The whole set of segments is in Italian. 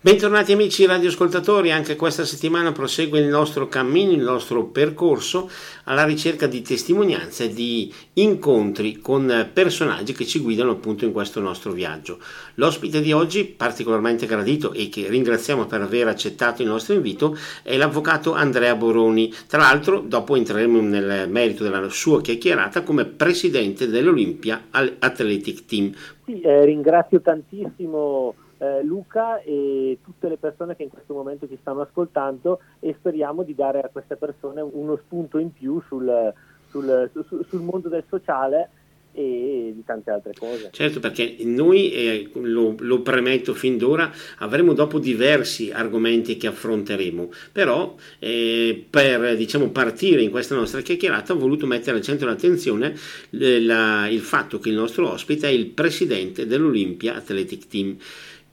Bentornati amici radioascoltatori, anche questa settimana prosegue il nostro cammino, il nostro percorso alla ricerca di testimonianze di incontri con personaggi che ci guidano appunto in questo nostro viaggio. L'ospite di oggi, particolarmente gradito e che ringraziamo per aver accettato il nostro invito, è l'avvocato Andrea Boroni. Tra l'altro, dopo entreremo nel merito della sua chiacchierata come presidente dell'Olympia Athletic Team. Sì, eh, ringrazio tantissimo eh, Luca e tutte le persone che in questo momento ci stanno ascoltando e speriamo di dare a queste persone uno spunto in più sul, sul, sul, sul mondo del sociale e di tante altre cose. Certo, perché noi, eh, lo, lo, premetto fin d'ora, avremo dopo diversi argomenti che affronteremo, però eh, per diciamo, partire in questa nostra chiacchierata ho voluto mettere al centro dell'attenzione eh, la, il fatto che il nostro ospite è il presidente dell'Olympia Athletic Team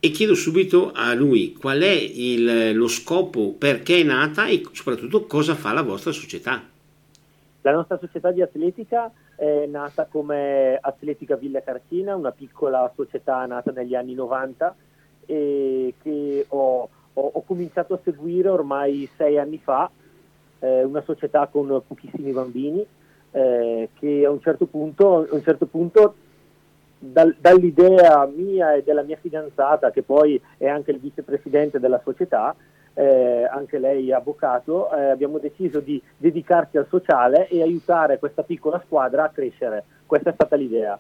e chiedo subito a lui qual è il, lo scopo, perché è nata e soprattutto cosa fa la vostra società. La nostra società di atletica è nata come Atletica Villa Carcina, una piccola società nata negli anni 90 e che ho, ho, ho cominciato a seguire ormai sei anni fa, eh, una società con pochissimi bambini eh, che a un certo punto, a un certo punto dal, dall'idea mia e della mia fidanzata, che poi è anche il vicepresidente della società, eh, anche lei avvocato, eh, abbiamo deciso di dedicarci al sociale e aiutare questa piccola squadra a crescere. Questa è stata l'idea.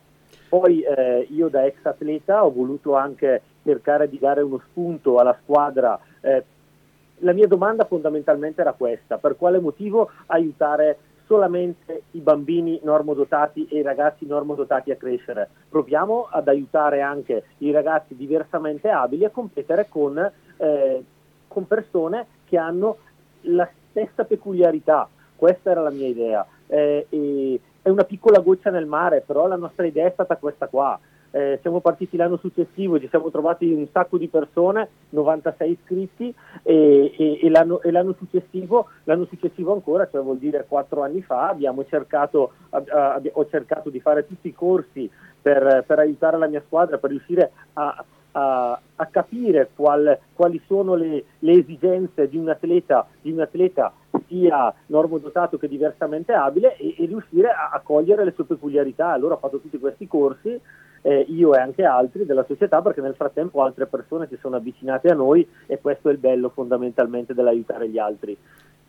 Poi eh, io da ex atleta ho voluto anche cercare di dare uno spunto alla squadra. Eh, la mia domanda fondamentalmente era questa, per quale motivo aiutare solamente i bambini normodotati e i ragazzi normodotati a crescere. Proviamo ad aiutare anche i ragazzi diversamente abili a competere con, eh, con persone che hanno la stessa peculiarità. Questa era la mia idea. Eh, è una piccola goccia nel mare, però la nostra idea è stata questa qua eh, siamo partiti l'anno successivo, ci siamo trovati un sacco di persone, 96 iscritti e, e, e, l'anno, e l'anno, successivo, l'anno, successivo, ancora, cioè vuol dire quattro anni fa, abbiamo cercato, a, ho cercato di fare tutti i corsi per, per aiutare la mia squadra, per riuscire a, a, a capire qual, quali sono le, le esigenze di un, atleta, di un, atleta, sia normodotato che diversamente abile e, e riuscire a, a, cogliere le sue peculiarità. Allora ho fatto tutti questi corsi eh, io e anche altri della società perché nel frattempo altre persone si sono avvicinate a noi e questo è il bello fondamentalmente dell'aiutare gli altri.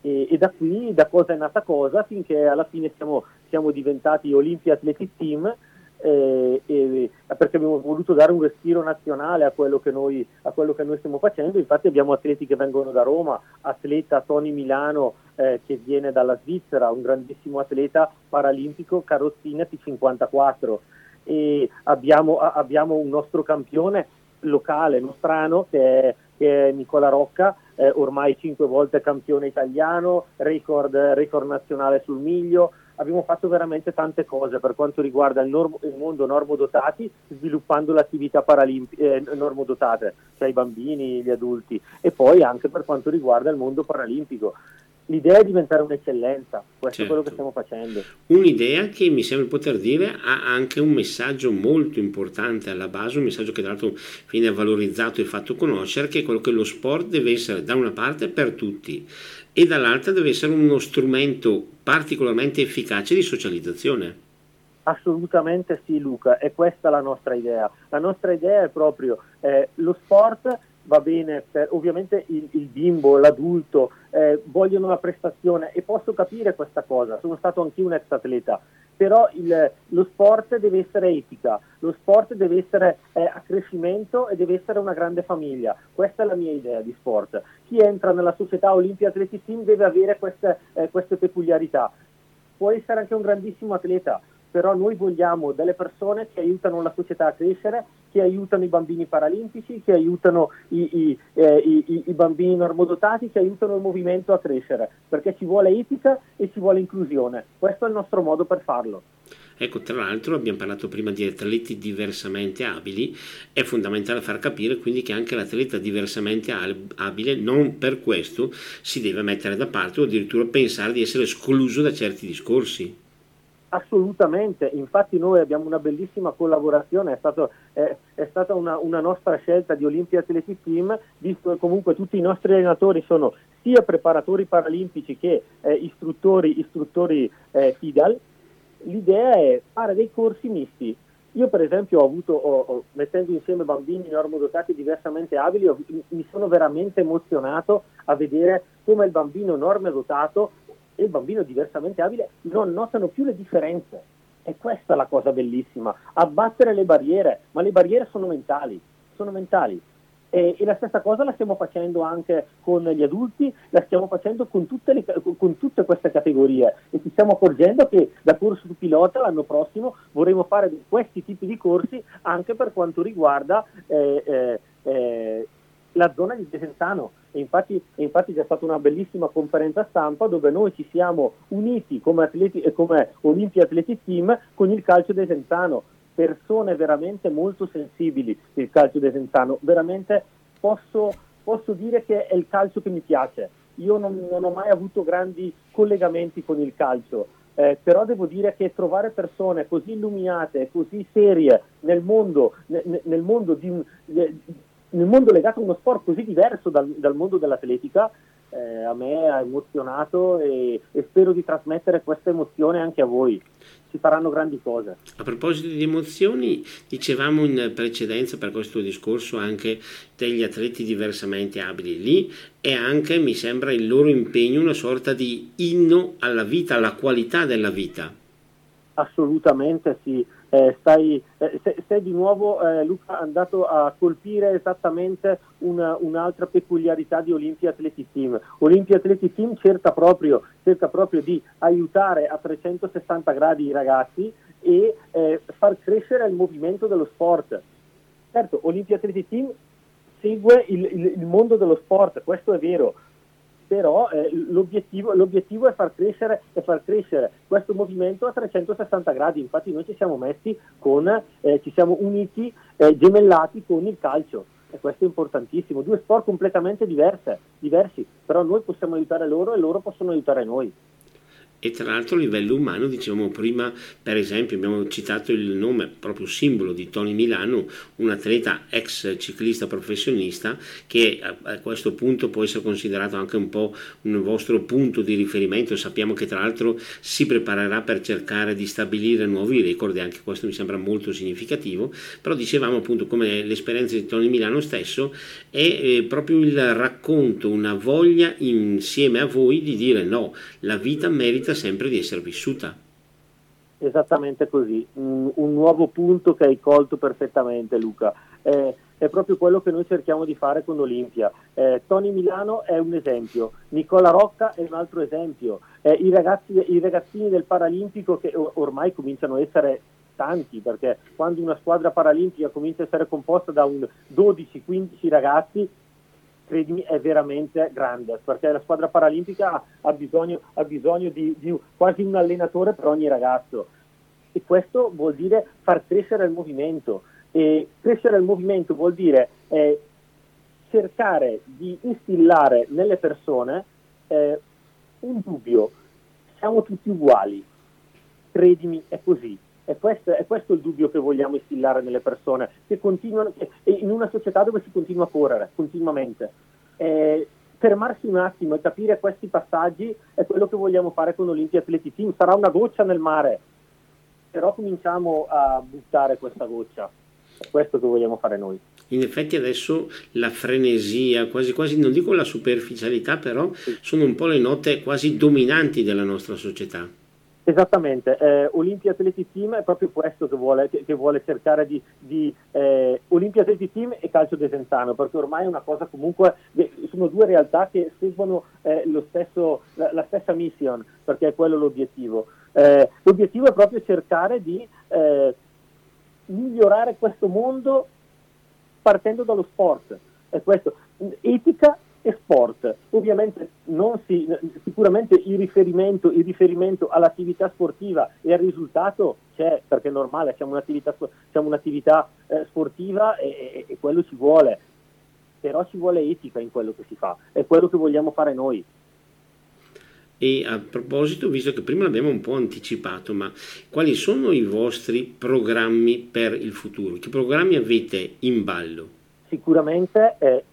E, e da qui, da cosa è nata cosa, finché alla fine siamo, siamo diventati Olympia Athletic Team eh, eh, perché abbiamo voluto dare un respiro nazionale a quello, noi, a quello, che noi, stiamo facendo. Infatti abbiamo atleti che vengono da Roma, atleta Tony Milano eh, che viene dalla Svizzera, un grandissimo atleta paralimpico Carrozzina T54 e abbiamo, abbiamo un nostro campione locale, nostrano, che è, che è Nicola Rocca, eh, ormai cinque volte campione italiano, record, record, nazionale sul miglio. Abbiamo fatto veramente tante cose per quanto riguarda il, normo, il mondo normodotati, sviluppando le attività paralimp- eh, normodotate, cioè i bambini, gli adulti, e poi anche per quanto riguarda il mondo paralimpico l'idea è diventare un'eccellenza, questo certo. è quello che certo. stiamo facendo. Un'idea che mi sembra poter dire ha anche un messaggio molto importante alla base, un messaggio che tra l'altro viene valorizzato e fatto conoscere, che è quello che lo sport deve essere da una parte per tutti e dall'altra deve essere uno strumento particolarmente efficace di socializzazione. Assolutamente sì Luca, è questa la nostra idea. La nostra idea è proprio eh, lo sport va bene, per, ovviamente il, il, bimbo, l'adulto eh, vogliono la prestazione e posso capire questa cosa, sono stato anche un ex atleta, però il, lo sport deve essere etica, lo sport deve essere eh, a crescimento e deve essere una grande famiglia, questa è la mia idea di sport. Chi entra nella società Olimpia Athletic Team deve avere queste, eh, queste peculiarità, può essere anche un grandissimo atleta, però noi vogliamo delle persone che aiutano la società a crescere, che aiutano i bambini paralimpici, che aiutano i, i, eh, i, i, bambini normodotati, che aiutano il movimento a crescere, perché ci vuole etica e ci vuole inclusione. Questo è il nostro modo per farlo. Ecco, tra l'altro abbiamo parlato prima di atleti diversamente abili, è fondamentale far capire quindi che anche l'atleta diversamente abile non per questo si deve mettere da parte o addirittura pensare di essere escluso da certi discorsi. Assolutamente, infatti noi abbiamo una bellissima collaborazione, è, stato, è, è stata una, una, nostra scelta di Olympia Athletic Team, visto che comunque tutti i nostri allenatori sono sia preparatori paralimpici che eh, istruttori, istruttori eh, FIDAL, l'idea è fare dei corsi misti. Io per esempio ho avuto, ho, ho, mettendo insieme bambini normodotati diversamente abili, ho, mi sono veramente emozionato a vedere come il bambino normodotato e il bambino diversamente abile non notano più le differenze. E questa è la cosa bellissima, abbattere le barriere, ma le barriere sono mentali, sono mentali. E, e, la stessa cosa la stiamo facendo anche con gli adulti, la stiamo facendo con tutte, le, con tutte queste categorie e ci stiamo accorgendo che da corso pilota l'anno prossimo vorremmo fare questi tipi di corsi anche per quanto riguarda eh, eh, eh, la zona di Desenzano. E infatti, e infatti c'è stata una bellissima conferenza stampa dove noi ci siamo uniti come, atleti, come Olimpia Athletic Team con il calcio Desenzano. Persone veramente molto sensibili, il calcio Desenzano. Veramente posso, posso dire che è il calcio che mi piace. Io non, non ho mai avuto grandi collegamenti con il calcio, eh, però devo dire che trovare persone così illuminate, così serie nel mondo, nel, nel mondo di, nel mondo legato a uno sport così diverso dal, dal mondo dell'atletica, eh, a me ha emozionato e, e, spero di trasmettere questa emozione anche a voi. Si faranno grandi cose. A proposito di emozioni, dicevamo in precedenza per questo discorso anche degli atleti diversamente abili. Lì è anche, mi sembra, il loro impegno una sorta di inno alla vita, alla qualità della vita. Assolutamente sì eh, stai, eh, sei di nuovo eh, Luca andato a colpire esattamente una, un'altra peculiarità di Olympia Athletic Team. Olympia Athletic Team cerca proprio, cerca proprio di aiutare a 360 gradi i ragazzi e eh, far crescere il movimento dello sport. Certo, Olympia Athletic Team segue il, il, il mondo dello sport, questo è vero, però eh, l'obiettivo, l'obiettivo, è, far crescere, è far crescere questo movimento a 360 gradi, infatti noi ci siamo messi con, eh, ci siamo uniti, eh, gemellati con il calcio. E questo è importantissimo, due sport completamente diverse, diversi, però noi possiamo aiutare loro e loro possono aiutare noi e tra l'altro a livello umano, dicevamo prima, per esempio abbiamo citato il nome proprio simbolo di Tony Milano, un atleta ex ciclista professionista che a questo punto può essere considerato anche un po' un vostro punto di riferimento, sappiamo che tra l'altro si preparerà per cercare di stabilire nuovi record e anche questo mi sembra molto significativo, però dicevamo appunto come l'esperienza di Tony Milano stesso è eh, proprio il racconto, una voglia insieme a voi di dire no, la vita merita merita sempre di essere vissuta. Esattamente così, un, un nuovo punto che hai colto perfettamente Luca. Eh, è proprio quello che noi cerchiamo di fare con Olimpia. Eh, Tony Milano è un esempio, Nicola Rocca è un altro esempio, eh, i, ragazzi, i, ragazzini del Paralimpico che ormai cominciano a essere tanti, perché quando una squadra paralimpica comincia a essere composta da 12-15 ragazzi, credimi, è veramente grande, perché la squadra paralimpica ha bisogno, ha bisogno di, di, quasi un allenatore per ogni ragazzo. E questo vuol dire far crescere il movimento. E crescere il movimento vuol dire eh, cercare di instillare nelle persone eh, un dubbio. Siamo tutti uguali. Credimi, è così. E questo, è questo il dubbio che vogliamo instillare nelle persone, che continuano, che, in una società dove si continua a correre continuamente. Eh, fermarsi un attimo e capire questi passaggi è quello che vogliamo fare con Olimpia Atleti Team. Sarà una goccia nel mare, però cominciamo a buttare questa goccia. È questo che vogliamo fare noi. In effetti adesso la frenesia, quasi quasi non dico la superficialità, però sono un po' le note quasi dominanti della nostra società. Esattamente, eh, Olympia Athletic Team è proprio questo che vuole, che, che vuole cercare di... di eh, Olympia Athletic Team e Calcio Desenzano, perché ormai è una cosa comunque, sono due realtà che seguono eh, stesso, la, la, stessa mission, perché è quello l'obiettivo. Eh, l'obiettivo è proprio cercare di eh, migliorare questo mondo partendo dallo sport, è questo, etica e sport. Ovviamente si, sicuramente il riferimento, il riferimento, all'attività sportiva e al risultato c'è, perché è normale, siamo un'attività, siamo un'attività eh, sportiva e, e, quello ci vuole, però ci vuole etica in quello che si fa, è quello che vogliamo fare noi. E a proposito, visto che prima l'abbiamo un po' anticipato, ma quali sono i vostri programmi per il futuro? Che programmi avete in ballo? Sicuramente, eh,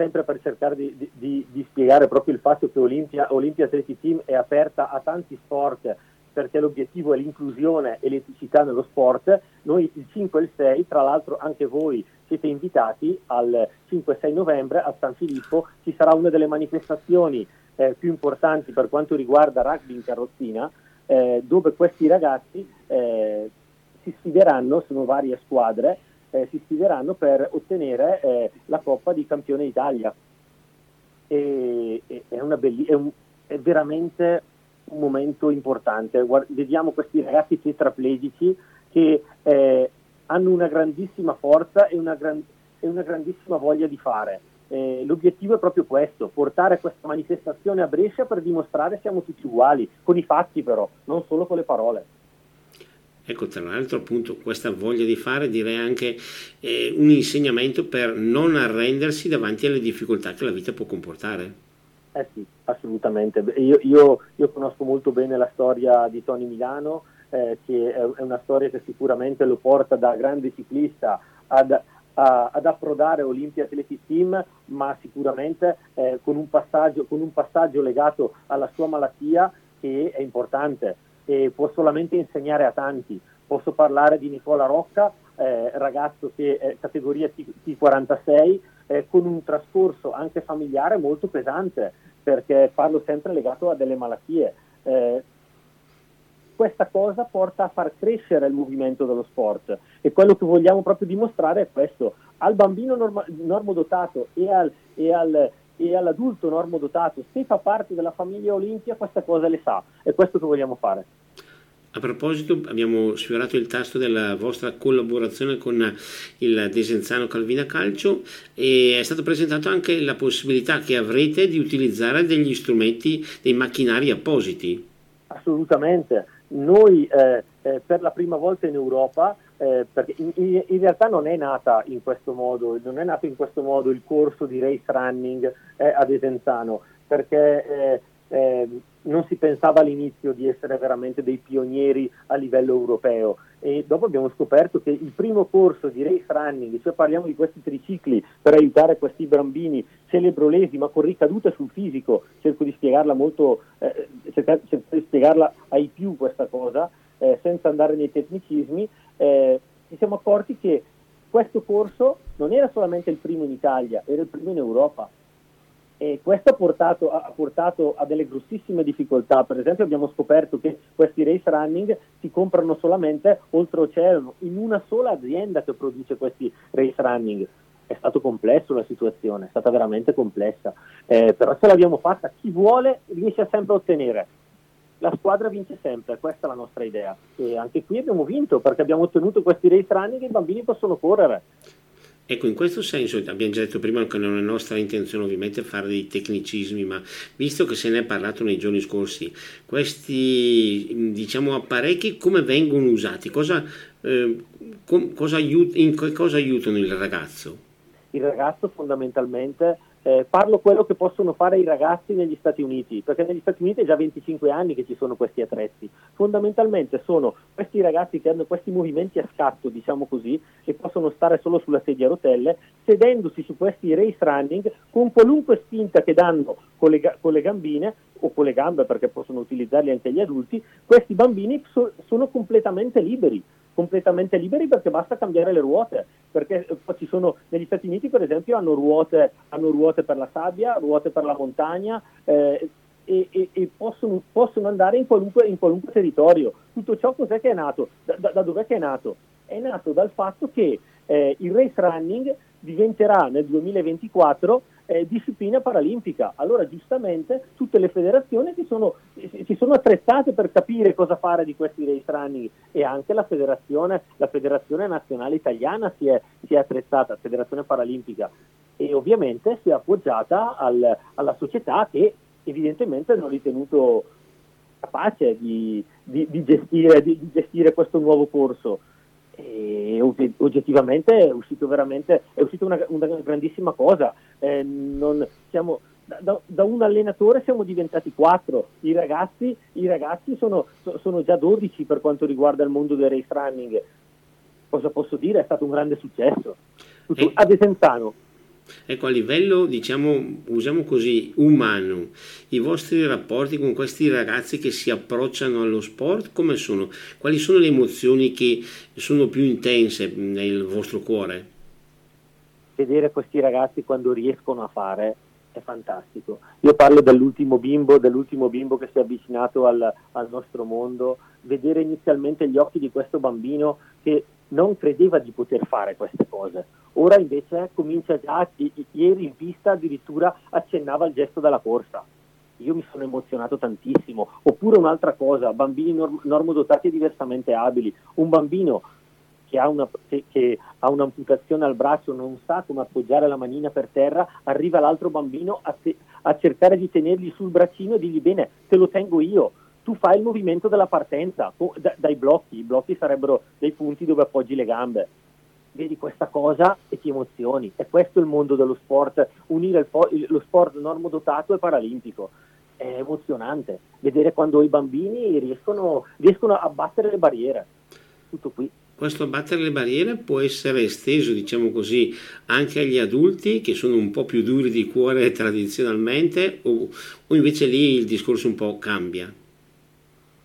sempre per cercare di, di, di, spiegare proprio il fatto che Olimpia, Olimpia Atleti Team è aperta a tanti sport perché l'obiettivo è l'inclusione e l'eticità nello sport, noi il 5 e il 6, tra l'altro anche voi siete invitati al 5-6 novembre a San Filippo, ci sarà una delle manifestazioni eh, più importanti per quanto riguarda rugby in carrozzina, eh, dove questi ragazzi eh, si sfideranno, sono varie squadre, eh, si sfideranno per ottenere eh, la Coppa di Campione d'Italia. E, e, è, belli- è, un, è, veramente un momento importante. Guard- vediamo questi ragazzi tetraplegici che eh, hanno una grandissima forza e una, gran- e una grandissima voglia di fare eh, l'obiettivo è proprio questo, portare questa manifestazione a Brescia per dimostrare che siamo tutti uguali, con i fatti però, non solo con le parole. Ecco, tra l'altro appunto questa voglia di fare direi anche eh, un insegnamento per non arrendersi davanti alle difficoltà che la vita può comportare. Eh sì, assolutamente. Io, io, io conosco molto bene la storia di Tony Milano, eh, che è una storia che sicuramente lo porta da grande ciclista ad, a, ad approdare Olimpia Athletic Team, ma sicuramente eh, con, un con, un passaggio, legato alla sua malattia che è importante e può solamente insegnare a tanti. Posso parlare di Nicola Rocca, eh, ragazzo che è categoria T- T46, eh, con un trascorso anche familiare molto pesante, perché parlo sempre legato a delle malattie. Eh, questa cosa porta a far crescere il movimento dello sport e quello che vogliamo proprio dimostrare è questo. Al bambino norma- normodotato e, al, e, al, e all'adulto normodotato, se fa parte della famiglia Olimpia, questa cosa le sa, è questo che vogliamo fare. A proposito, abbiamo sfiorato il tasto della vostra collaborazione con il Desenzano Calvina Calcio e è stata presentata anche la possibilità che avrete di utilizzare degli strumenti, dei macchinari appositi. Assolutamente, noi eh, eh, per la prima volta in Europa, eh, perché in, in, realtà non è nata in questo modo, non è nato in questo modo il corso di race running eh, ad Esenzano, perché eh, eh, non si pensava all'inizio di essere veramente dei pionieri a livello europeo. E dopo abbiamo scoperto che il primo corso di race running, cioè parliamo di questi tricicli per aiutare questi bambini celebrolesi ma con ricadute sul fisico, cerco di spiegarla molto, eh, cerco, cerco di spiegarla ai più questa cosa, eh, senza andare nei tecnicismi, eh, ci siamo accorti che questo corso non era solamente il primo in Italia, era il primo in Europa e questo ha portato, ha portato, a delle grossissime difficoltà. Per esempio abbiamo scoperto che questi race running si comprano solamente oltreoceano, in una sola azienda che produce questi race running. È stato complesso la situazione, è stata veramente complessa, eh, però ce l'abbiamo fatta. Chi vuole riesce sempre a ottenere. La squadra vince sempre, questa è la nostra idea. E anche qui abbiamo vinto perché abbiamo ottenuto questi race running e i bambini possono correre. Ecco, in questo senso abbiamo già detto prima che non è nostra intenzione ovviamente fare dei tecnicismi, ma visto che se ne è parlato nei giorni scorsi, questi diciamo, apparecchi come vengono usati? Cosa, eh, com, cosa aiut- in cosa aiutano il ragazzo? Il ragazzo fondamentalmente eh, parlo quello che possono fare i ragazzi negli Stati Uniti, perché negli Stati Uniti è già 25 anni che ci sono questi attrezzi. Fondamentalmente sono questi ragazzi che hanno questi movimenti a scatto, diciamo così, e possono stare solo sulla sedia a rotelle, sedendosi su questi race running con qualunque spinta che danno con le, con le gambine o con le gambe, perché possono utilizzarli anche gli adulti, questi bambini so, sono completamente liberi completamente liberi perché basta cambiare le ruote, perché eh, ci sono, negli Stati Uniti per esempio hanno ruote, hanno ruote per la sabbia, ruote per la montagna eh, e, e, e possono, possono, andare in qualunque, in qualunque, territorio. Tutto ciò cos'è che è nato? Da, da, da dov'è che è nato? È nato dal fatto che eh, il race running diventerà nel 2024 eh, disciplina paralimpica. Allora giustamente tutte le federazioni si sono, si sono, attrezzate per capire cosa fare di questi race running e anche la federazione, la federazione nazionale italiana si è, si è attrezzata, federazione paralimpica. E ovviamente si è appoggiata al, alla società che evidentemente hanno ritenuto capace di, di, di, gestire, di, gestire, questo nuovo corso e oggettivamente è uscito veramente è uscita una, una grandissima cosa. Eh, non, siamo, da, da, un allenatore siamo diventati quattro, i ragazzi, i ragazzi sono, sono, già 12 per quanto riguarda il mondo del race running. Cosa posso dire? È stato un grande successo. E, a Desenzano. Ecco, a livello, diciamo, usiamo così, umano, i vostri rapporti con questi ragazzi che si approcciano allo sport, come sono? Quali sono le emozioni che sono più intense nel vostro cuore? vedere questi ragazzi quando riescono a fare è fantastico. Io parlo dell'ultimo bimbo, dell'ultimo bimbo che si è avvicinato al, al, nostro mondo, vedere inizialmente gli occhi di questo bambino che non credeva di poter fare queste cose. Ora invece comincia già, ieri in pista addirittura accennava il gesto della corsa. Io mi sono emozionato tantissimo. Oppure un'altra cosa, bambini norm- normodotati e diversamente abili. Un bambino che ha, una, che, che ha, un'amputazione al braccio, non sa come appoggiare la manina per terra, arriva l'altro bambino a, te, a cercare di tenergli sul braccino e dirgli bene, te lo tengo io, tu fai il movimento della partenza, da, dai blocchi, i blocchi sarebbero dei punti dove appoggi le gambe. Vedi questa cosa e ti emozioni. E questo è il mondo dello sport, unire il, lo sport normodotato e paralimpico. È emozionante vedere quando i bambini riescono, riescono a battere le barriere. Tutto qui questo abbattere le barriere può essere esteso, diciamo così, anche agli adulti che sono un po' più duri di cuore tradizionalmente o, o invece lì il discorso un po' cambia?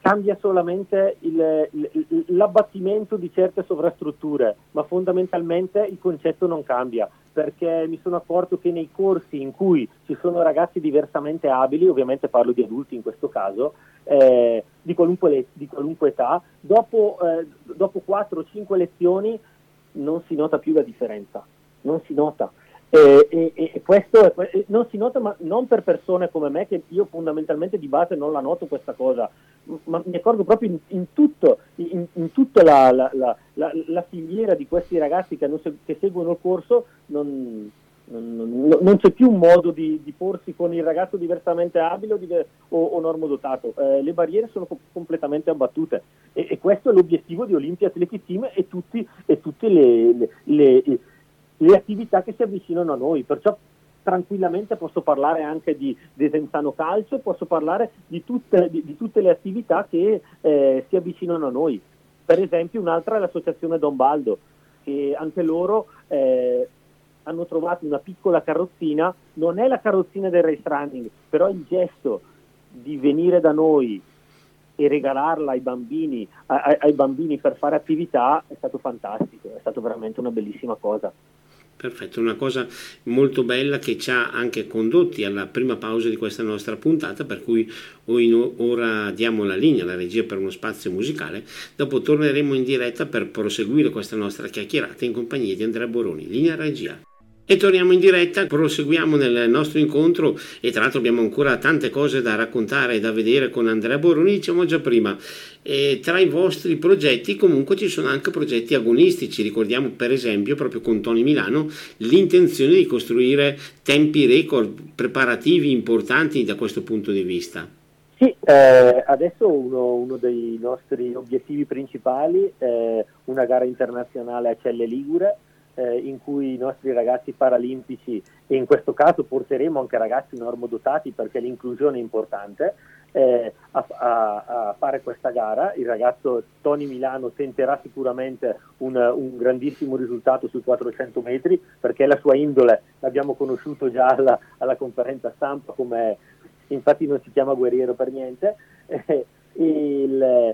Cambia solamente il, il, l'abbattimento di certe sovrastrutture, ma fondamentalmente il concetto non cambia perché mi sono accorto che nei corsi in cui ci sono ragazzi diversamente abili, ovviamente parlo di adulti in questo caso, eh, di, qualunque, di, qualunque, età, dopo, eh, dopo 4-5 lezioni non si nota più la differenza, non si nota. E, e, e, questo non si nota ma non per persone come me che io fondamentalmente di base non la noto questa cosa ma mi accorgo proprio in, in, tutto, in, in tutta la, la, la, la, filiera di questi ragazzi che, che seguono il corso non, non, non, c'è più un modo di, di, porsi con il ragazzo diversamente abile o, diver, o, o normodotato, eh, le barriere sono co- completamente abbattute. E, e, questo è l'obiettivo di Olimpia Athletic Team e, e tutte le, le, le, le attività che si avvicinano a noi, perciò tranquillamente posso parlare anche di Desenzano Calcio, posso parlare di tutte, di, di tutte le attività che eh, si avvicinano a noi. Per esempio un'altra è l'associazione Don Baldo, che anche loro eh, hanno trovato una piccola carrozzina, non è la carrozzina del race running, però il gesto di venire da noi e regalarla ai bambini, ai, ai bambini per fare attività è stato fantastico, è stato veramente una bellissima cosa. Perfetto, una cosa molto bella che ci ha anche condotti alla prima pausa di questa nostra puntata, per cui ora diamo la linea alla regia per uno spazio musicale, dopo torneremo in diretta per proseguire questa nostra chiacchierata in compagnia di Andrea Boroni. Linea regia. E torniamo in diretta, proseguiamo nel nostro incontro e tra l'altro abbiamo ancora tante cose da raccontare e da vedere con Andrea Boroni, diciamo già prima, e tra i vostri progetti comunque ci sono anche progetti agonistici, ricordiamo per esempio proprio con Tony Milano l'intenzione di costruire tempi record preparativi importanti da questo punto di vista. Sì, eh, adesso uno, uno, dei nostri obiettivi principali è una gara internazionale a Celle Ligure eh, in cui i nostri ragazzi paralimpici, e in questo caso porteremo anche ragazzi normodotati perché l'inclusione è importante, eh, a, a, a, fare questa gara. Il ragazzo Tony Milano tenterà sicuramente un, un, grandissimo risultato sui 400 metri perché la sua indole l'abbiamo conosciuto già alla, alla conferenza stampa, come infatti non si chiama guerriero per niente. Il,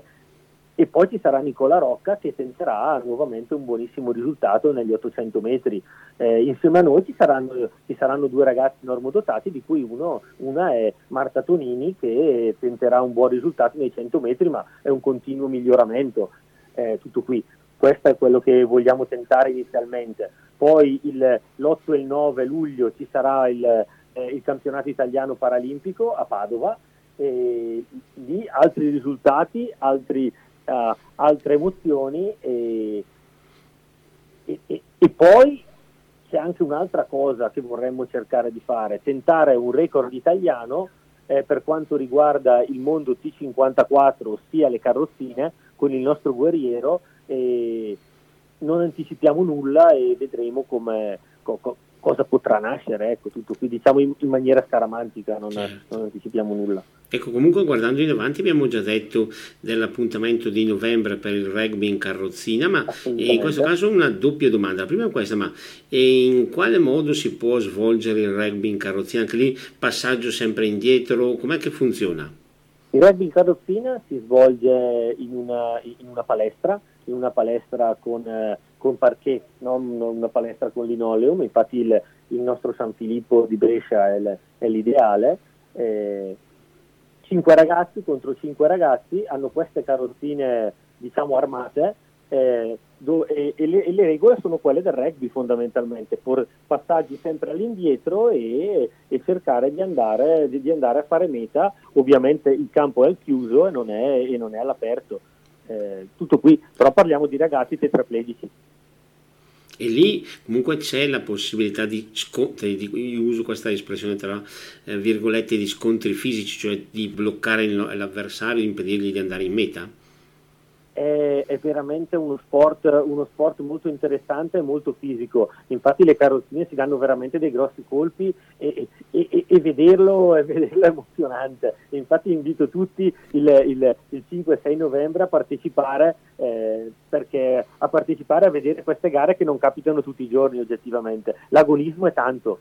e poi ci sarà Nicola Rocca che tenterà nuovamente un buonissimo risultato negli 800 metri. Eh, insieme a noi ci saranno, ci saranno, due ragazzi normodotati, di cui uno, una è Marta Tonini che tenterà un buon risultato nei 100 metri, ma è un continuo miglioramento. Eh, tutto qui. Questo è quello che vogliamo tentare inizialmente. Poi il, l'8 e il 9 luglio ci sarà il, eh, il campionato italiano paralimpico a Padova. E lì altri risultati, altri uh, altre emozioni e, e, e, e poi c'è anche un'altra cosa che vorremmo cercare di fare, tentare un record italiano eh, per quanto riguarda il mondo T54, ossia le carrozzine, con il nostro guerriero. E non anticipiamo nulla e vedremo come, co, cosa potrà nascere, ecco, tutto qui diciamo in, in maniera scaramantica, non, certo. non anticipiamo nulla. Ecco, comunque guardando in avanti abbiamo già detto dell'appuntamento di novembre per il rugby in carrozzina, ma in questo caso una doppia domanda. La prima è questa, ma in quale modo si può svolgere il rugby in carrozzina? Anche lì passaggio sempre indietro, com'è che funziona? Il rugby in carrozzina si svolge in una, in una palestra, in una palestra con, eh, con parquet, non una palestra con linoleum, infatti il, il nostro San Filippo di Brescia è, l, è l'ideale. Eh, cinque ragazzi contro cinque ragazzi hanno queste carrozzine diciamo armate eh, do, e, e, le, e, le, regole sono quelle del rugby fondamentalmente, por passaggi sempre all'indietro e, e cercare di andare, di, di andare, a fare meta, ovviamente il campo è al chiuso e non è, non è all'aperto, eh, tutto qui, però parliamo di ragazzi tetraplegici. E lì comunque c'è la possibilità di, scontri, di uso questa espressione tra eh, virgolette, di scontri fisici, cioè di bloccare l'avversario e impedirgli di andare in meta? È, è veramente uno sport, uno sport, molto interessante e molto fisico. Infatti le carrozzine si danno veramente dei grossi colpi e, e, e, e vederlo, è emozionante. Infatti invito tutti il, il, il 5-6 novembre a partecipare, eh, perché, a partecipare a vedere queste gare che non capitano tutti i giorni oggettivamente. L'agonismo è tanto.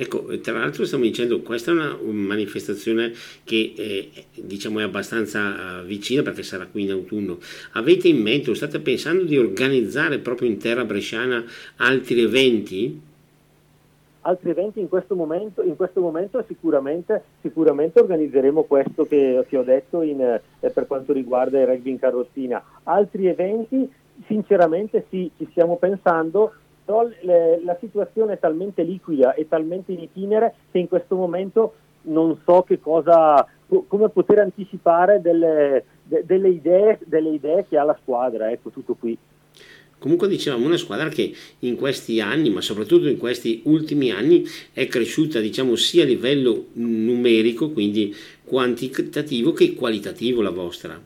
Ecco, tra l'altro stiamo dicendo, questa è una manifestazione che eh, diciamo è abbastanza uh, vicina perché sarà qui in autunno. Avete in mente o state pensando di organizzare proprio in terra bresciana altri eventi? Altri eventi in questo momento, in questo momento sicuramente, sicuramente, organizzeremo questo che, che ho detto in, eh, per quanto riguarda il rugby in carrozzina. Altri eventi, sinceramente sì, ci stiamo pensando, però le, la situazione è talmente liquida e talmente in itinere che in questo momento non so che cosa, come poter anticipare delle, de, delle, idee, delle idee che ha la squadra, ecco tutto qui. Comunque dicevamo una squadra che in questi anni, ma soprattutto in questi ultimi anni, è cresciuta diciamo sia a livello numerico, quindi quantitativo, che qualitativo la vostra.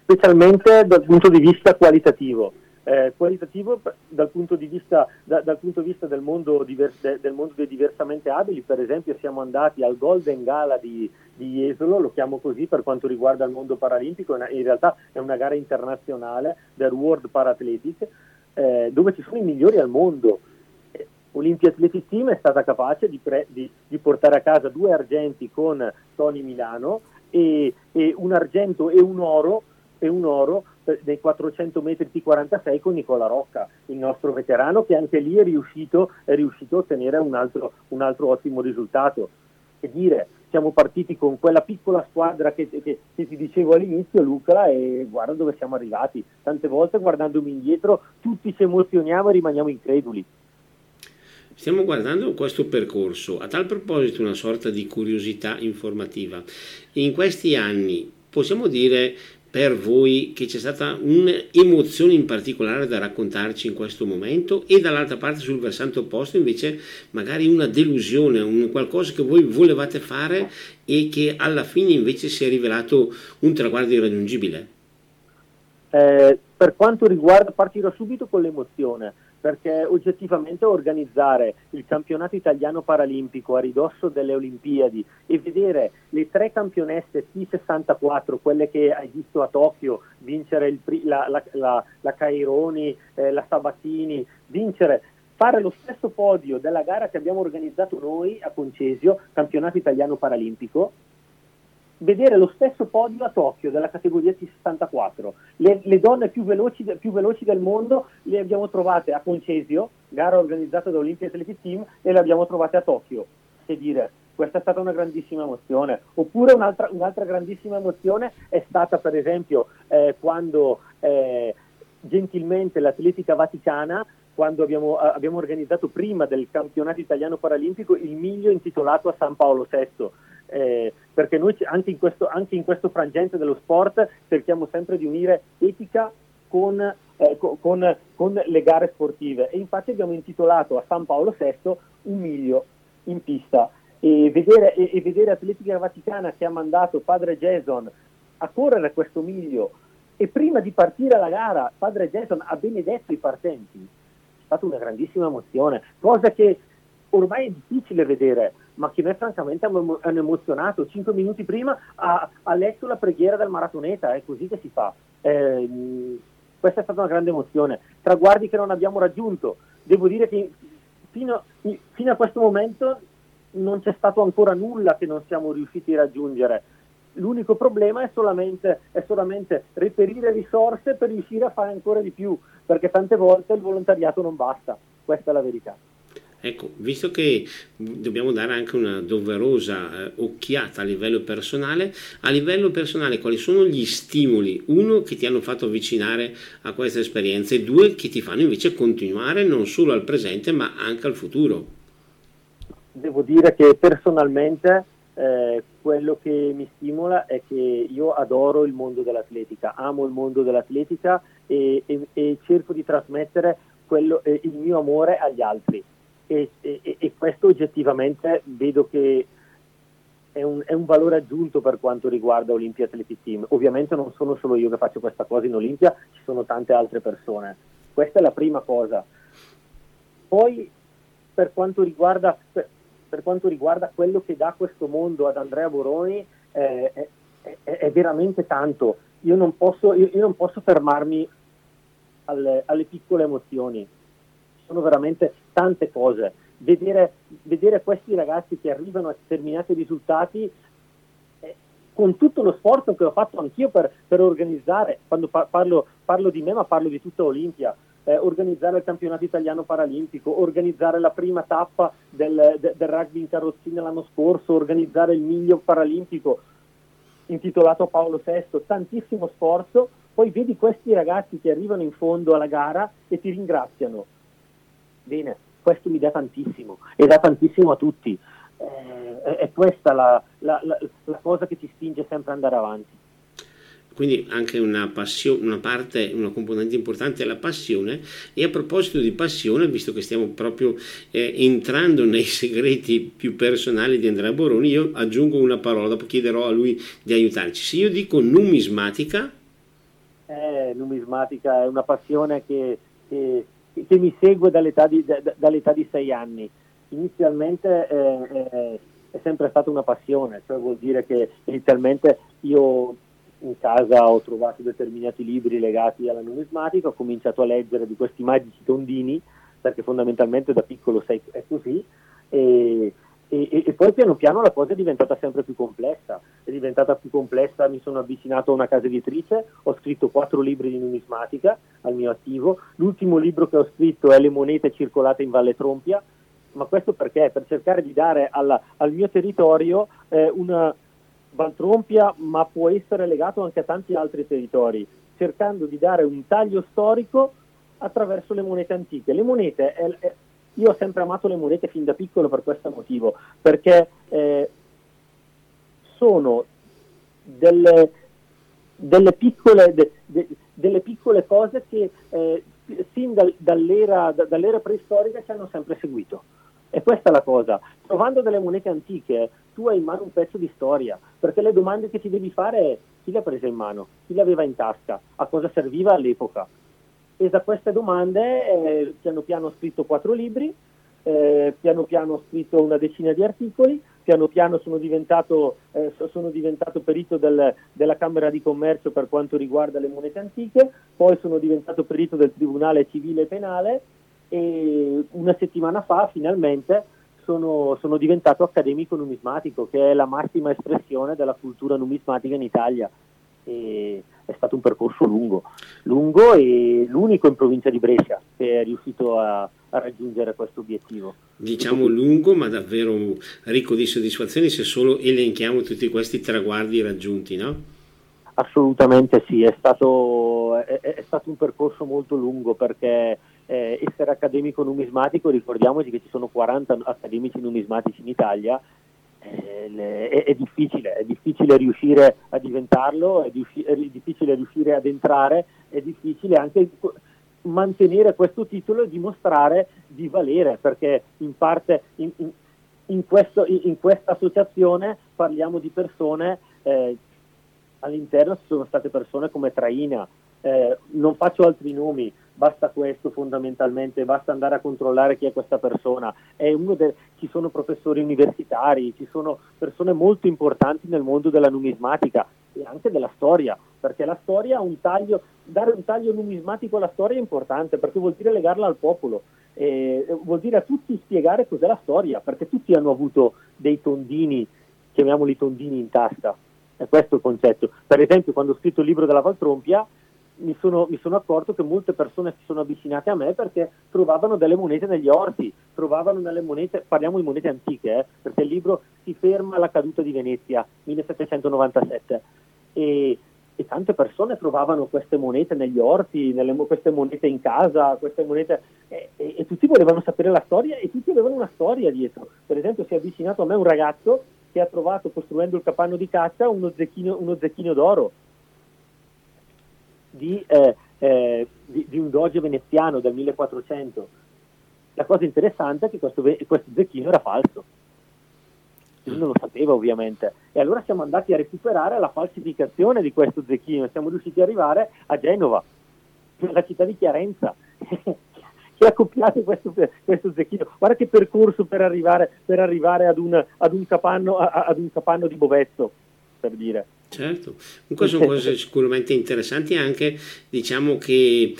Specialmente dal punto di vista qualitativo eh, qualitativo dal punto di vista, da, dal punto di vista del, mondo divers, del, mondo dei diversamente abili, per esempio siamo andati al Golden Gala di, di Jesolo, lo chiamo così per quanto riguarda il mondo paralimpico, in realtà è una gara internazionale del World Parathletic, eh, dove ci sono i migliori al mondo. Olympia Athletic Team è stata capace di, pre, di, di, portare a casa due argenti con Tony Milano e, e un argento e un oro, e un oro dei 400 metri T46 con Nicola Rocca, il nostro veterano che anche lì è riuscito, è riuscito a ottenere un altro, un altro, ottimo risultato. E dire, siamo partiti con quella piccola squadra che, che, che, ti dicevo all'inizio Luca e guarda dove siamo arrivati. Tante volte guardandomi indietro tutti ci emozioniamo e rimaniamo increduli. Stiamo guardando questo percorso, a tal proposito una sorta di curiosità informativa. In questi anni possiamo dire per voi che c'è stata un'emozione in particolare da raccontarci in questo momento e dall'altra parte sul versante opposto invece magari una delusione, un qualcosa che voi volevate fare e che alla fine invece si è rivelato un traguardo irraggiungibile? Eh, per quanto riguarda, partirò subito con l'emozione perché oggettivamente organizzare il campionato italiano paralimpico a ridosso delle Olimpiadi e vedere le tre campionesse T64, quelle che hai visto a Tokyo, vincere il, la, la, la, la Caironi, eh, la Sabatini, vincere fare lo stesso podio della gara che abbiamo organizzato noi a Concesio, campionato italiano paralimpico, vedere lo stesso podio a Tokyo della categoria T64. Le, le donne più veloci, più veloci, del mondo le abbiamo trovate a Concesio, gara organizzata da Olympia Athletic Team, e le abbiamo trovate a Tokyo. Che dire, questa è stata una grandissima emozione. Oppure un'altra, un'altra grandissima emozione è stata per esempio eh, quando eh, gentilmente l'Atletica Vaticana quando abbiamo, abbiamo, organizzato prima del campionato italiano paralimpico il miglio intitolato a San Paolo VI eh, perché noi anche in, questo, anche in, questo, frangente dello sport cerchiamo sempre di unire etica con, eh, con, con, le gare sportive. E infatti abbiamo intitolato a San Paolo VI un miglio in pista. E vedere, e, e vedere Atletica Vaticana che ha mandato padre Jason a correre questo miglio e prima di partire alla gara padre Jason ha benedetto i partenti. Stata una grandissima emozione, cosa che ormai è difficile vedere, ma che me francamente hanno, emozionato. Cinque minuti prima ha, ha, letto la preghiera del maratoneta, è così che si fa. Eh, questa è stata una grande emozione. Traguardi che non abbiamo raggiunto. Devo dire che fino, fino a questo momento non c'è stato ancora nulla che non siamo riusciti a raggiungere. L'unico problema è solamente, è solamente, reperire risorse per riuscire a fare ancora di più, perché tante volte il volontariato non basta, questa è la verità. Ecco, visto che dobbiamo dare anche una doverosa eh, occhiata a livello personale, a livello personale quali sono gli stimoli, uno, che ti hanno fatto avvicinare a questa esperienza e due, che ti fanno invece continuare non solo al presente ma anche al futuro? Devo dire che personalmente eh, quello che mi stimola è che io adoro il mondo dell'atletica, amo il mondo dell'atletica e, e, e cerco di trasmettere quello, eh, il mio amore agli altri e, e, e questo oggettivamente vedo che è un, è un, valore aggiunto per quanto riguarda Olympia Athletic Team. Ovviamente non sono solo io che faccio questa cosa in Olimpia, ci sono tante altre persone. Questa è la prima cosa. Poi per quanto riguarda, per, per quanto riguarda quello che dà questo mondo ad Andrea Boroni, eh, è, è, è, veramente tanto. Io non posso, io, io non posso fermarmi alle, alle piccole emozioni sono veramente tante cose. Vedere, vedere questi ragazzi che arrivano a determinati risultati eh, con tutto lo sforzo che ho fatto anch'io per, per organizzare, quando pa- parlo, parlo, di me ma parlo di tutta Olimpia, eh, organizzare il campionato italiano paralimpico, organizzare la prima tappa del, de, del rugby in carrozzina l'anno scorso, organizzare il miglio paralimpico intitolato Paolo VI, tantissimo sforzo, poi vedi questi ragazzi che arrivano in fondo alla gara e ti ringraziano Bene, questo mi dà tantissimo e dà tantissimo a tutti. Eh, è questa la, la, la, la cosa che ti spinge sempre ad andare avanti quindi anche una, passione, una parte, una componente importante è la passione e a proposito di passione, visto che stiamo proprio eh, entrando nei segreti più personali di Andrea Boroni, io aggiungo una parola, dopo chiederò a lui di aiutarci. Se io dico numismatica... Eh, numismatica è una passione che, che che mi segue dall'età di, da, dall'età di sei anni. Inizialmente eh, eh, è sempre stata una passione, cioè vuol dire che inizialmente io in casa ho trovato determinati libri legati alla numismatica, ho cominciato a leggere di questi magici tondini, perché fondamentalmente da piccolo sei, è così, e, e, e, poi piano piano la cosa è diventata sempre più complessa, è diventata più complessa, mi sono avvicinato a una casa editrice, ho scritto quattro libri di numismatica al mio attivo, l'ultimo libro che ho scritto è Le monete circolate in Valle Trompia, ma questo perché? Per cercare di dare alla, al mio territorio eh, una Valtrompia, ma può essere legato anche a tanti altri territori, cercando di dare un taglio storico attraverso le monete antiche. Le monete è, è, io ho sempre amato le monete fin da piccolo per questo motivo, perché eh, sono delle, delle, piccole, de, de, delle, piccole, cose che eh, sin dal, dall'era, da, dall'era preistorica ci hanno sempre seguito. E questa è la cosa. Trovando delle monete antiche, tu hai in mano un pezzo di storia, perché le domande che ti devi fare è chi l'ha presa in mano, chi l'aveva in tasca, a cosa serviva all'epoca, e da queste domande eh, piano piano ho scritto quattro libri, eh, piano piano ho scritto una decina di articoli, piano piano sono diventato, eh, sono diventato perito del, della Camera di Commercio per quanto riguarda le monete antiche, poi sono diventato perito del Tribunale Civile e Penale e una settimana fa finalmente sono, sono diventato accademico numismatico, che è la massima espressione della cultura numismatica in Italia. E, è stato un percorso lungo, lungo e l'unico in provincia di Brescia che è riuscito a, a raggiungere questo obiettivo. Diciamo lungo ma davvero ricco di soddisfazioni se solo elenchiamo tutti questi traguardi raggiunti, no? Assolutamente sì, è stato, è, è stato un percorso molto lungo perché eh, essere accademico numismatico, ricordiamoci che ci sono 40 accademici numismatici in Italia è, è, difficile, è difficile riuscire a diventarlo, è, è, difficile riuscire ad entrare, è difficile anche mantenere questo titolo e dimostrare di valere, perché in parte in, in, in, questo, in questa associazione parliamo di persone, eh, all'interno ci sono state persone come Traina, eh, non faccio altri nomi, basta questo fondamentalmente, basta andare a controllare chi è questa persona. È de- ci sono professori universitari, ci sono persone molto importanti nel mondo della numismatica e anche della storia, perché la storia ha un taglio, dare un taglio numismatico alla storia è importante perché vuol dire legarla al popolo. Eh, vuol dire a tutti spiegare cos'è la storia, perché tutti hanno avuto dei tondini, chiamiamoli tondini in tasca, è questo il concetto. Per esempio, quando ho scritto il libro della Valtrompia, mi sono, mi sono, accorto che molte persone si sono avvicinate a me perché trovavano delle monete negli orti, trovavano delle monete, parliamo di monete antiche, eh, perché il libro si ferma alla caduta di Venezia, 1797, e, e tante persone trovavano queste monete negli orti, nelle, queste monete in casa, queste monete, e, e, e tutti volevano sapere la storia e tutti avevano una storia dietro. Per esempio si è avvicinato a me un ragazzo che ha trovato costruendo il capanno di caccia uno zecchino, uno zecchino d'oro di, eh, eh, di, di, un doge veneziano del 1400. La cosa interessante è che questo, questo zecchino era falso. Lui non lo sapeva ovviamente. E allora siamo andati a recuperare la falsificazione di questo zecchino. Siamo riusciti ad arrivare a Genova, nella città di Chiarenza. che ha copiato questo, questo, zecchino. Guarda che percorso per arrivare, per arrivare ad, un, ad, un capanno, ad, un, capanno, di Bovezzo, per dire. Certo, comunque sono cose sicuramente interessanti anche, diciamo che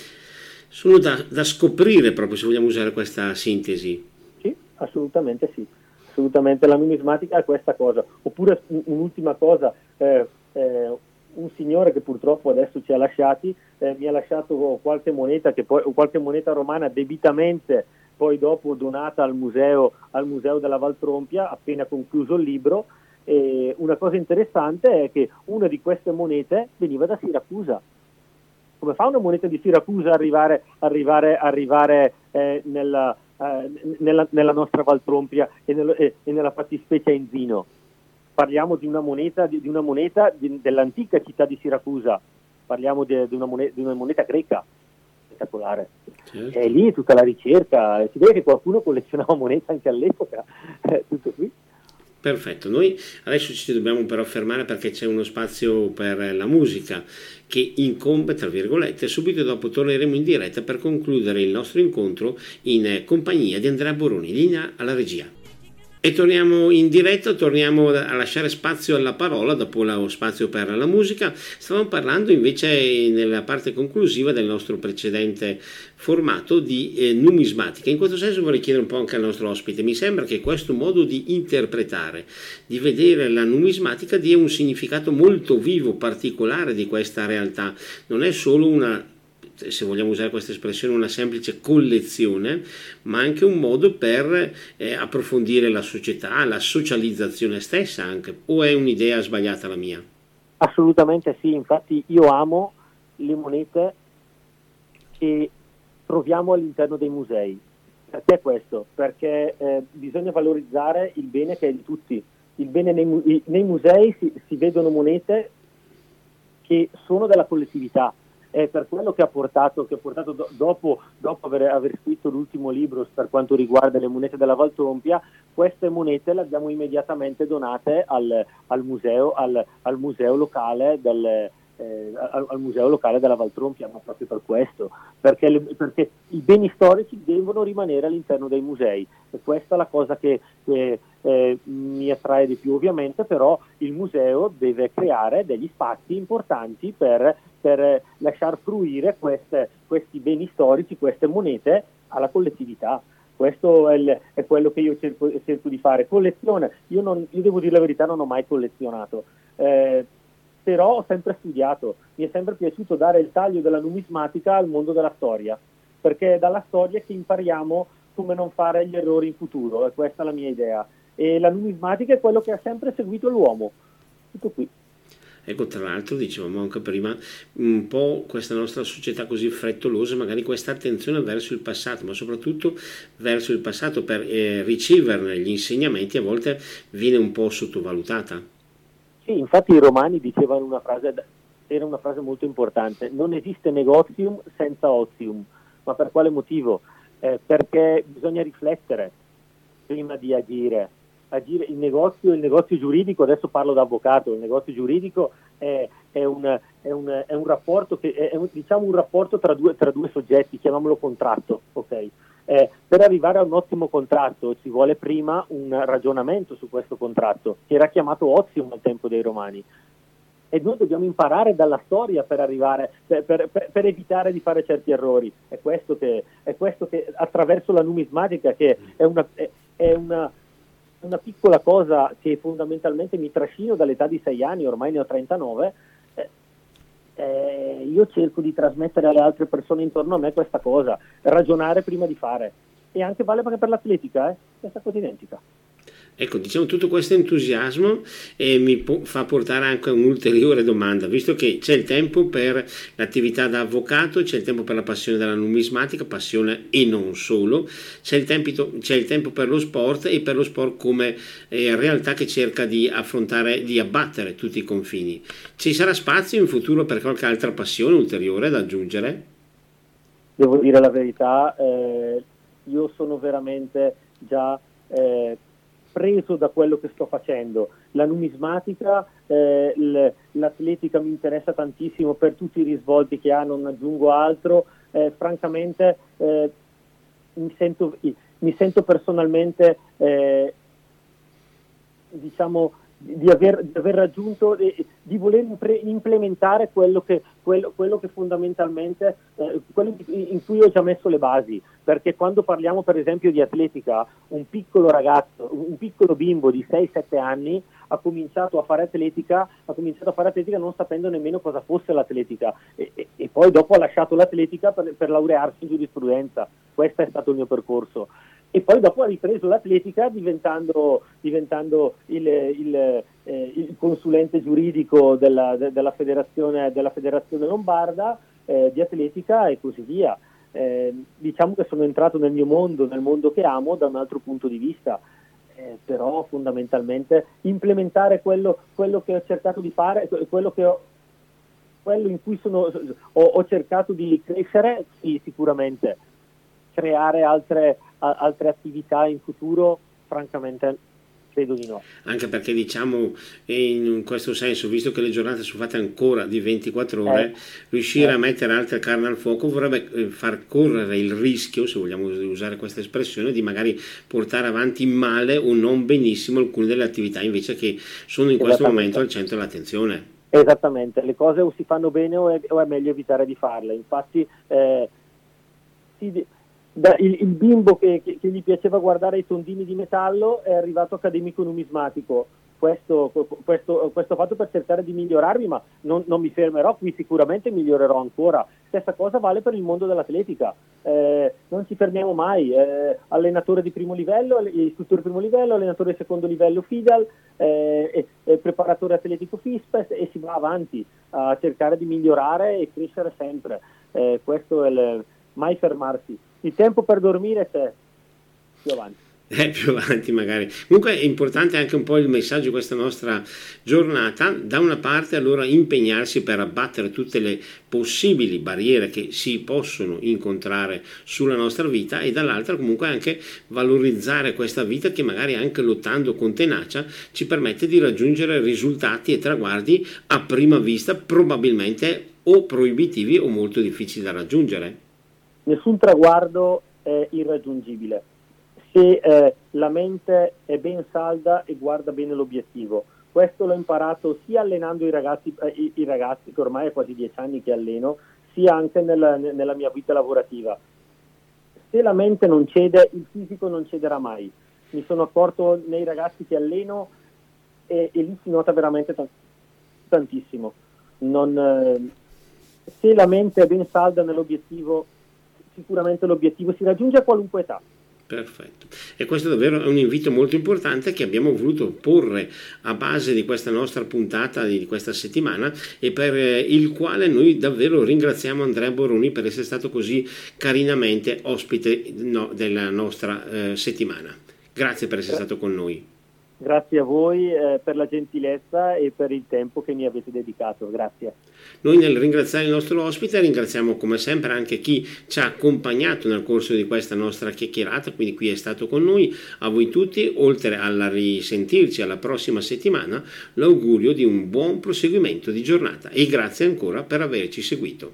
sono da, da, scoprire proprio se vogliamo usare questa sintesi. Sì, assolutamente sì, assolutamente la numismatica è questa cosa. Oppure un'ultima cosa, eh, eh, un signore che purtroppo adesso ci ha lasciati, eh, mi ha lasciato qualche moneta, poi, qualche moneta romana debitamente poi dopo donata al museo, al museo della Valtrompia appena concluso il libro e una cosa interessante è che una di queste monete veniva da Siracusa. Come fa una moneta di Siracusa arrivare, arrivare, arrivare eh, nella, eh, nella, nella, nostra Valtrompia e, nel, e, e nella fattispecie in Zino? Parliamo di una moneta, di, di una moneta di, dell'antica città di Siracusa, parliamo di, di, una, moneta, di una moneta greca spettacolare. Certo. E lì tutta la ricerca, si vede che qualcuno collezionava monete anche all'epoca, tutto qui. Perfetto, noi adesso ci dobbiamo però fermare perché c'è uno spazio per la musica che incombe, tra virgolette, subito dopo torneremo in diretta per concludere il nostro incontro in compagnia di Andrea Boroni, linea alla regia. E torniamo in diretta, torniamo a lasciare spazio alla parola dopo lo spazio per la musica. Stavamo parlando invece nella parte conclusiva del nostro precedente formato di eh, numismatica. In questo senso vorrei chiedere un po' anche al nostro ospite. Mi sembra che questo modo di interpretare, di vedere la numismatica dia un significato molto vivo, particolare di questa realtà. Non è solo una se vogliamo usare questa espressione, una semplice collezione, ma anche un modo per eh, approfondire la società, la socializzazione stessa anche, o è un'idea sbagliata la mia? Assolutamente sì, infatti io amo le monete che troviamo all'interno dei musei. Perché questo? Perché eh, bisogna valorizzare il bene che è di tutti. Nei, nei, musei si, si vedono monete che sono della collettività, è per quello che ha portato, che ha portato do, dopo, dopo aver, aver, scritto l'ultimo libro per quanto riguarda le monete della Valtrompia, queste monete le abbiamo immediatamente donate al, al, museo, al, al museo locale del, eh, al, al, museo locale della Valtrompia, ma proprio per questo, perché, le, perché, i beni storici devono rimanere all'interno dei musei e questa è la cosa che, che eh, mi attrae di più ovviamente, però il museo deve creare degli spazi importanti per, per lasciar fruire queste, questi beni storici, queste monete alla collettività. Questo è, il, è quello che io cerco, cerco, di fare. Collezione, io, non, io, devo dire la verità, non ho mai collezionato. Eh, però ho sempre studiato, mi è sempre piaciuto dare il taglio della numismatica al mondo della storia, perché è dalla storia che impariamo come non fare gli errori in futuro, e questa è la mia idea. E la numismatica è quello che ha sempre seguito l'uomo. Tutto qui. Ecco, tra l'altro, dicevamo anche prima, un po' questa nostra società così frettolosa, magari questa attenzione verso il passato, ma soprattutto verso il passato per eh, riceverne gli insegnamenti a volte viene un po' sottovalutata. Sì, infatti i romani dicevano una frase, era una frase molto importante, non esiste negozium senza ozium, ma per quale motivo? Eh, perché bisogna riflettere prima di agire. agire il, negozio, il negozio giuridico, adesso parlo da avvocato, il negozio giuridico è, è un, è un, è un rapporto, che, un, diciamo un rapporto tra, due, tra due soggetti, chiamiamolo contratto. Okay? Eh, per arrivare a un ottimo contratto ci vuole prima un ragionamento su questo contratto, che era chiamato ozium al tempo dei romani. E noi dobbiamo imparare dalla storia per, arrivare, per, per, per evitare di fare certi errori. È questo che, è questo che attraverso la numismatica, che è una, è una una piccola cosa che fondamentalmente mi trascino dall'età di 6 anni, ormai ne ho 39, eh, io cerco di trasmettere alle altre persone intorno a me questa cosa, ragionare prima di fare. E anche vale per l'atletica, eh? questa cosa identica. Ecco, diciamo tutto questo entusiasmo e mi po- fa portare anche un'ulteriore domanda, visto che c'è il tempo per l'attività da avvocato, c'è il tempo per la passione della numismatica, passione e non solo, c'è il, tempo, c'è il tempo per lo sport e per lo sport come eh, realtà che cerca di affrontare, di abbattere tutti i confini. Ci sarà spazio in futuro per qualche altra passione ulteriore da aggiungere? Devo dire la verità, eh, io sono veramente già... Eh, preso da quello che sto facendo. La numismatica, eh, l'atletica mi interessa tantissimo per tutti i risvolti che ha, non aggiungo altro. Eh, francamente eh, mi, sento, mi, sento, personalmente eh, diciamo di aver, di aver raggiunto e di voler implementare quello che, quello, quello che fondamentalmente, eh, quello in cui ho già messo le basi, perché quando parliamo per esempio di atletica, un piccolo ragazzo, un piccolo bimbo di 6-7 anni ha cominciato a fare atletica, ha cominciato a fare atletica non sapendo nemmeno cosa fosse l'atletica. E, e, e poi dopo ha lasciato l'atletica per, per laurearsi in giurisprudenza, questo è stato il mio percorso e poi dopo ha ripreso l'atletica diventando, diventando il, il, eh, il, consulente giuridico della, de, della, federazione, della federazione, lombarda eh, di atletica e così via. Eh, diciamo che sono entrato nel mio mondo, nel mondo che amo, da un altro punto di vista. Eh, però fondamentalmente implementare quello, quello, che ho cercato di fare, quello, ho, quello in cui sono, ho, ho cercato di crescere, sì, sicuramente creare altre, a, altre attività in futuro, francamente credo di no. Anche perché diciamo in questo senso, visto che le giornate sono fatte ancora di 24 ore, eh, riuscire eh. a mettere altre carne al fuoco vorrebbe eh, far correre il rischio, se vogliamo usare questa espressione, di magari portare avanti male o non benissimo alcune delle attività invece che sono in questo momento al centro dell'attenzione. Esattamente, le cose o si fanno bene o è, o è meglio evitare di farle. Infatti eh, si, da, il, il, bimbo che, che, che, gli piaceva guardare i tondini di metallo è arrivato accademico numismatico. Questo, questo, questo fatto per cercare di migliorarmi, ma non, non, mi fermerò qui, sicuramente migliorerò ancora. Stessa cosa vale per il mondo dell'atletica. Eh, non ci fermiamo mai. Eh, allenatore di primo livello, istruttore di primo livello, allenatore di secondo livello FIDAL, eh, preparatore atletico FISPES e si va avanti a cercare di migliorare e crescere sempre. Eh, questo è il mai fermarsi il tempo per dormire c'è più avanti. Eh, più avanti magari. Comunque è importante anche un po' il messaggio di questa nostra giornata. Da una parte allora impegnarsi per abbattere tutte le possibili barriere che si possono incontrare sulla nostra vita e dall'altra comunque anche valorizzare questa vita che magari anche lottando con tenacia ci permette di raggiungere risultati e traguardi a prima vista probabilmente o proibitivi o molto difficili da raggiungere nessun traguardo è irraggiungibile se eh, la mente è ben salda e guarda bene l'obiettivo. Questo l'ho imparato sia allenando i ragazzi, eh, i ragazzi, che ormai è quasi dieci anni che alleno, sia anche nella, nella mia vita lavorativa. Se la mente non cede, il fisico non cederà mai. Mi sono accorto nei ragazzi che alleno e, e lì si nota veramente t- tantissimo. Non, eh, se la mente è ben salda nell'obiettivo, sicuramente l'obiettivo si raggiunge a qualunque età. Perfetto. E questo davvero è un invito molto importante che abbiamo voluto porre a base di questa nostra puntata di questa settimana e per eh, il quale noi davvero ringraziamo Andrea Boroni per essere stato così carinamente ospite della nostra eh, settimana. Grazie per essere stato con noi. Grazie a voi eh, per la gentilezza e per il tempo che mi avete dedicato. Grazie. Noi nel ringraziare il nostro ospite ringraziamo come sempre anche chi ci ha accompagnato nel corso di questa nostra chiacchierata, quindi qui è stato con noi. A voi tutti, oltre a risentirci alla prossima settimana, l'augurio di un buon proseguimento di giornata e grazie ancora per averci seguito.